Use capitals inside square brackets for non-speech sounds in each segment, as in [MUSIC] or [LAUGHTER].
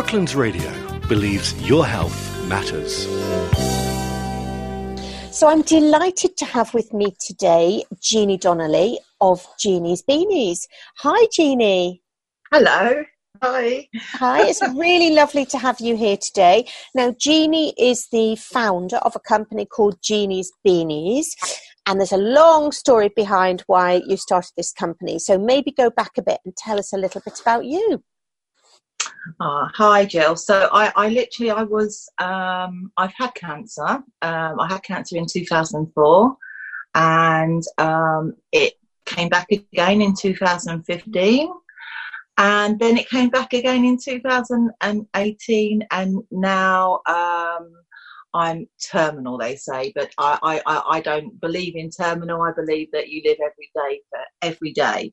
Brooklands Radio believes your health matters. So I'm delighted to have with me today Jeannie Donnelly of Jeannie's Beanies. Hi, Jeannie. Hello. Hi. Hi, it's [LAUGHS] really lovely to have you here today. Now, Jeannie is the founder of a company called Jeannie's Beanies, and there's a long story behind why you started this company. So maybe go back a bit and tell us a little bit about you. Oh, hi, Jill. So I, I literally, I was, um, I've had cancer. Um, I had cancer in 2004, and um, it came back again in 2015, and then it came back again in 2018, and now um, I'm terminal. They say, but I, I, I don't believe in terminal. I believe that you live every day for every day.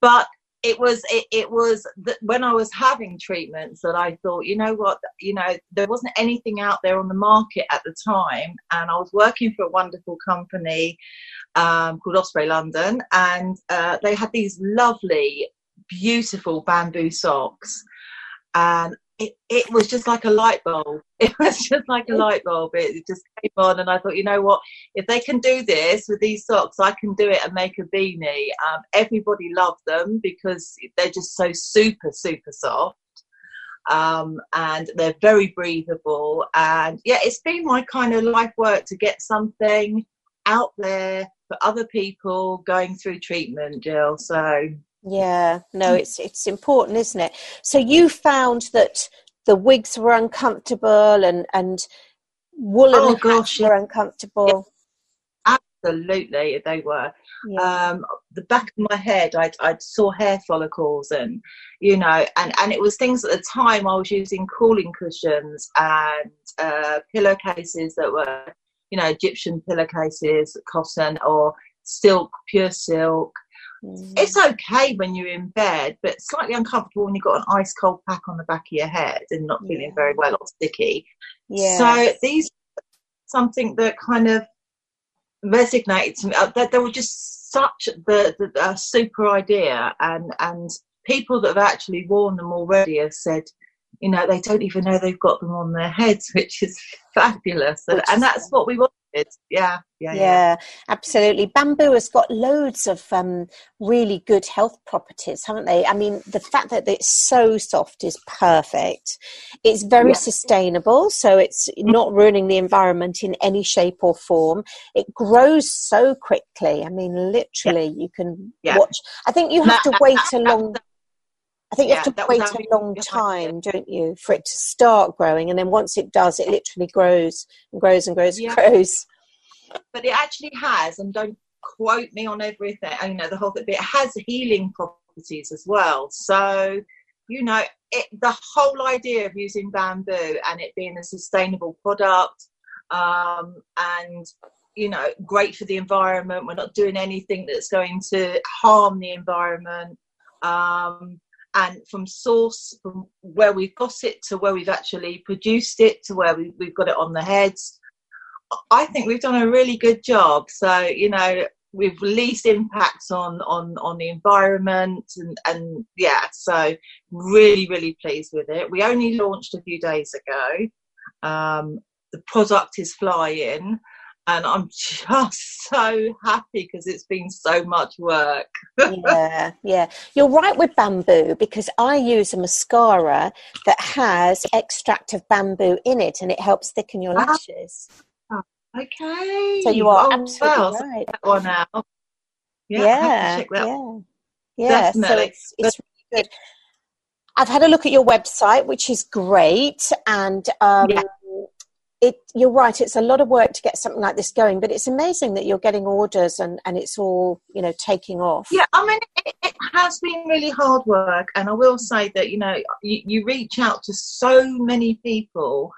But it was it, it was that when I was having treatments that I thought, you know what, you know, there wasn't anything out there on the market at the time, and I was working for a wonderful company um, called Osprey London, and uh, they had these lovely, beautiful bamboo socks, and it, was just like a light bulb. [LAUGHS] It was just like a light bulb. It just came on, and I thought, you know what? If they can do this with these socks, I can do it and make a beanie. Um, everybody loved them because they're just so super, super soft. Um, and they're very breathable. And yeah, it's been my kind of life work to get something out there for other people going through treatment, Jill. So yeah, no, it's it's important, isn't it? So you found that the wigs were uncomfortable and and woolen Oh, hats gosh, were uncomfortable. absolutely they were. Yeah. um, the back of my head, I I saw hair follicles, and you know, and and it was things at the time I was using cooling cushions and uh, pillowcases that were, you know, Egyptian pillowcases, cotton or silk, pure silk. Mm. It's okay when you're in bed, but slightly uncomfortable when you've got an ice cold pack on the back of your head and not feeling Yeah. very well or sticky. yeah. So these something that kind of resonated to me. Uh, that they were just such the, the uh, super idea, and and people that have actually worn them already have said, you know, they don't even know they've got them on their heads, [LAUGHS] which is fabulous, and, Which and is that's what we wanted. Yeah, yeah, yeah. yeah, absolutely. Bamboo has got loads of um, really good health properties, haven't they? I mean, the fact that it's so soft is perfect. It's very Yeah. sustainable, so it's not ruining the environment in any shape or form. It grows so quickly. I mean, literally, you can watch. I think you have to wait a long. I think you yeah, have to wait a long time, don't you, for it to start growing, and then once it does, it literally grows and grows and grows and Yeah. grows. but it actually has, and don't quote me on everything, you know, the whole thing, but it has healing properties as well. So, you know, it, the whole idea of using bamboo and it being a sustainable product um, and, you know, great for the environment, we're not doing anything that's going to harm the environment. Um, and from source, from where we've got it to where we've actually produced it to where we, we've got it on the heads, I think we've done a really good job. So you know, we've least impacts on on on the environment and and yeah. So really really pleased with it. We only launched a few days ago. Um, the product is flying. And I'm just [LAUGHS] so happy because it's been so much work. [LAUGHS] yeah, yeah. You're right with bamboo because I use a mascara that has extract of bamboo in it and it helps thicken your Ah. lashes. Okay. So you are Oh, absolutely well, right. that one out. Yeah, Yeah, I have to yeah. Yeah, so it's, it's really good. I've had a look at your website, which is great, and um, Yeah. It. You're right; it's a lot of work to get something like this going, but it's amazing that you're getting orders and and it's all you know taking off. Yeah, I mean, it, it has been really hard work, and I will say that you know you, you reach out to so many people,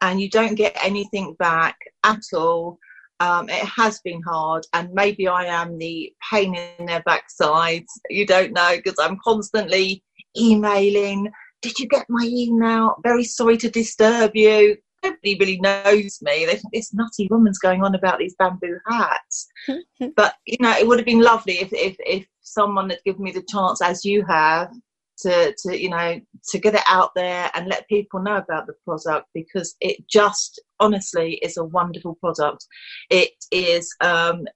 and you don't get anything back at all. Um, it has been hard, and maybe I am the pain in their backsides. You don't know because I'm constantly emailing. Did you get my email? Very sorry to disturb you. Nobody really knows me. They think this nutty woman's going on about these bamboo hats. [LAUGHS] But you know it would have been lovely if if, if someone had given me the chance as you have to, to you know to get it out there and let people know about the product because it just honestly is a wonderful product. It is um,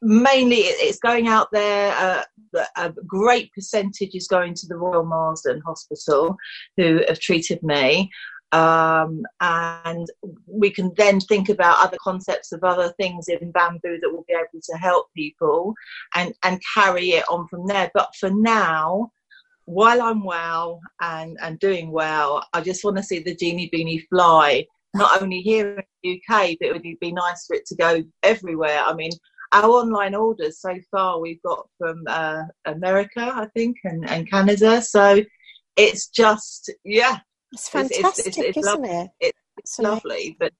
mainly it's going out there uh, a great percentage is going to the royal marsden hospital who have treated me um, and we can then think about other concepts of other things in bamboo that will be able to help people and and carry it on from there but for now while I'm well and, and doing well, I just want to see the Jeannie Beanie fly, not only here in the UK, but it would be nice for it to go everywhere. I mean, our online orders so far we've got from uh, America, I think, and, and Canada. So it's just, yeah. It's fantastic, it's, it's, it's isn't lovely. it? It's lovely, but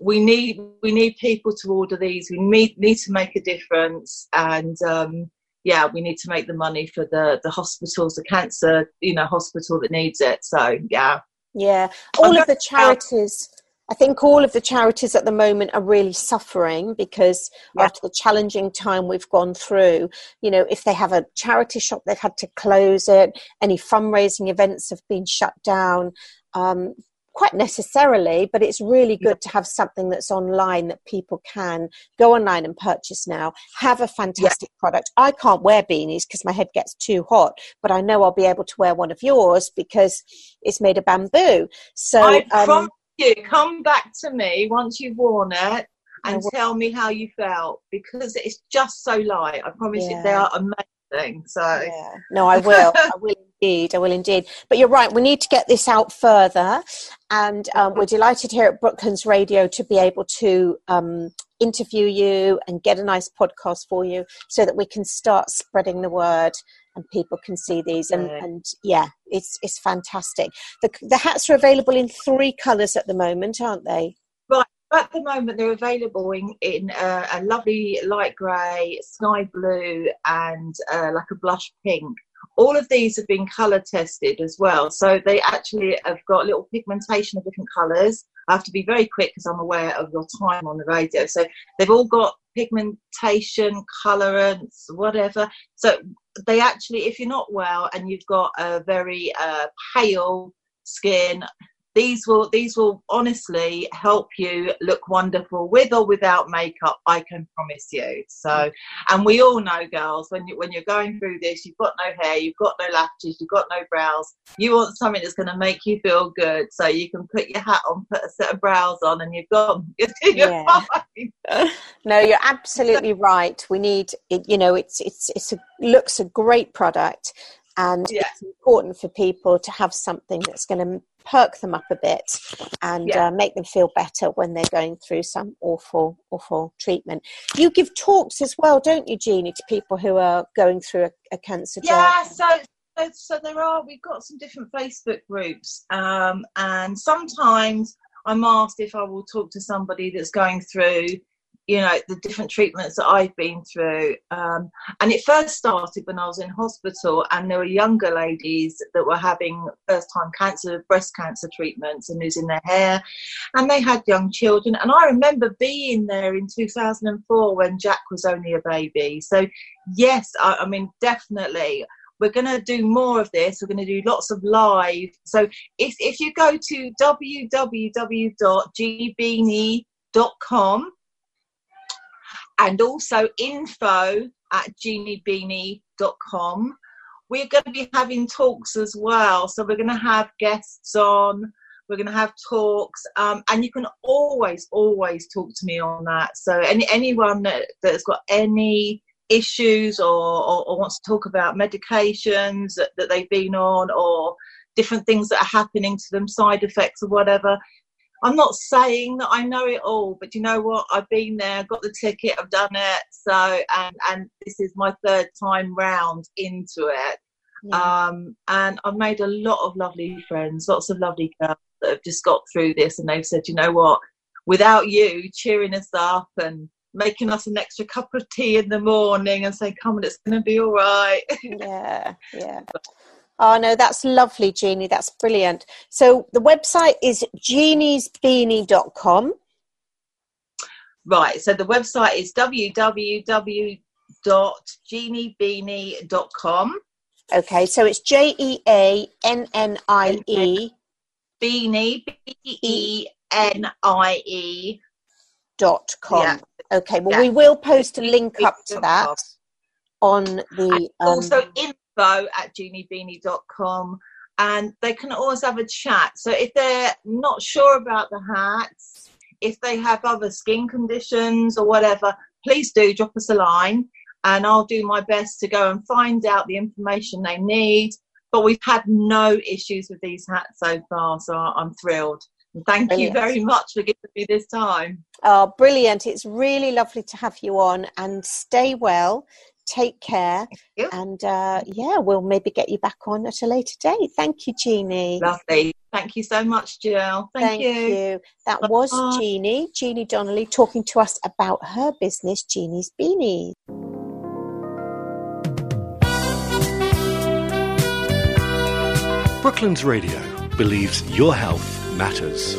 we need we need people to order these. We need need to make a difference, and um, yeah, we need to make the money for the the hospitals, the cancer, you know, hospital that needs it. So yeah, yeah, all of the charities. I think all of the charities at the moment are really suffering because yeah. after the challenging time we've gone through, you know, if they have a charity shop, they've had to close it. Any fundraising events have been shut down. Um, quite necessarily, but it's really good to have something that's online that people can go online and purchase now. Have a fantastic yeah. product. I can't wear beanies because my head gets too hot, but I know I'll be able to wear one of yours because it's made of bamboo. So I um, you, come back to me once you've worn it and tell me how you felt because it's just so light. I promise yeah. you, they are amazing. So yeah. no, I will. [LAUGHS] I will indeed. I will indeed. But you're right. We need to get this out further, and um, we're delighted here at Brooklands Radio to be able to um, interview you and get a nice podcast for you, so that we can start spreading the word and people can see these. And, and yeah, it's it's fantastic. The the hats are available in three colours at the moment, aren't they? Right. At the moment, they're available in, in uh, a lovely light grey, sky blue, and uh, like a blush pink all of these have been color tested as well. So they actually have got little pigmentation of different colors. I have to be very quick because I'm aware of your time on the radio. So they've all got pigmentation, colorants, whatever. So they actually, if you're not well and you've got a very uh, pale skin, these will these will honestly help you look wonderful with or without makeup i can promise you. So and we all know girls when you when you're going through this you've got no hair you've got no lashes you've got no brows you want something that's going to make you feel good. So you can put your hat on put a set of brows on and you've got you're [LAUGHS] yeah. [LAUGHS] no you're absolutely right. We need it you know it's it's it's a looks a great product and yeah. it's important for people to have something that's going to perk them up a bit and yeah. uh, make them feel better when they're going through some awful, awful treatment. You give talks as well, don't you, Jeannie, to people who are going through a, a cancer yeah, so, so, so there are, we've got some different Facebook groups, um, and sometimes I'm asked if I will talk to somebody that's going through you know the different treatments that I've been through. Um, and it first started when I was in hospital, and there were younger ladies that were having first time cancer, breast cancer treatments, and losing their hair, and they had young children. And I remember being there in 2004 when Jack was only a baby. So yes, I, I mean definitely we're going to do more of this we're going to do lots of live so if, if you go to www.gbeanie.com and also info at jeanniebeanie.com. We're going to be having talks as well. So we're going to have guests on, we're going to have talks, um, and you can always, always talk to me on that. So any, anyone that, that's got any issues or, or, or wants to talk about medications that, that they've been on or different things that are happening to them, side effects or whatever, I'm not saying that I know it all, but you know what? I've been there, got the ticket, I've done it. So, and and this is my third time round into it. Yeah. Um, and I've made a lot of lovely friends, lots of lovely girls that have just got through this, and they've said, you know what? Without you cheering us up and making us an extra cup of tea in the morning and saying, "Come on, it's going to be all right." Yeah, yeah. [LAUGHS] Oh no, that's lovely, Jeannie. That's brilliant. So the website is jeanniesbeanie.com. Right. So the website is www.jeanniebeanie.com. Okay, so it's J E A N N I E Beanie, B E N I E. dot com. Yeah. Okay, well, Yeah. we will post a link up to that on the. Um, also info at jeanniebeanie.com and they can always have a chat. So if they're not sure about the hats, if they have other skin conditions or whatever, please do drop us a line and I'll do my best to go and find out the information they need. But we've had no issues with these hats so far, so I'm thrilled. And thank you very much for giving me this time. oh, brilliant. It's really lovely to have you on and stay well. Take care. And uh, yeah, we'll maybe get you back on at a later date. Thank you, Jeannie. Lovely. Thank you so much, Jill. Thank, you. That was Jeannie, Jeannie Donnelly, talking to us about her business, Jeannie's Beanies. Brooklands Radio believes your health matters.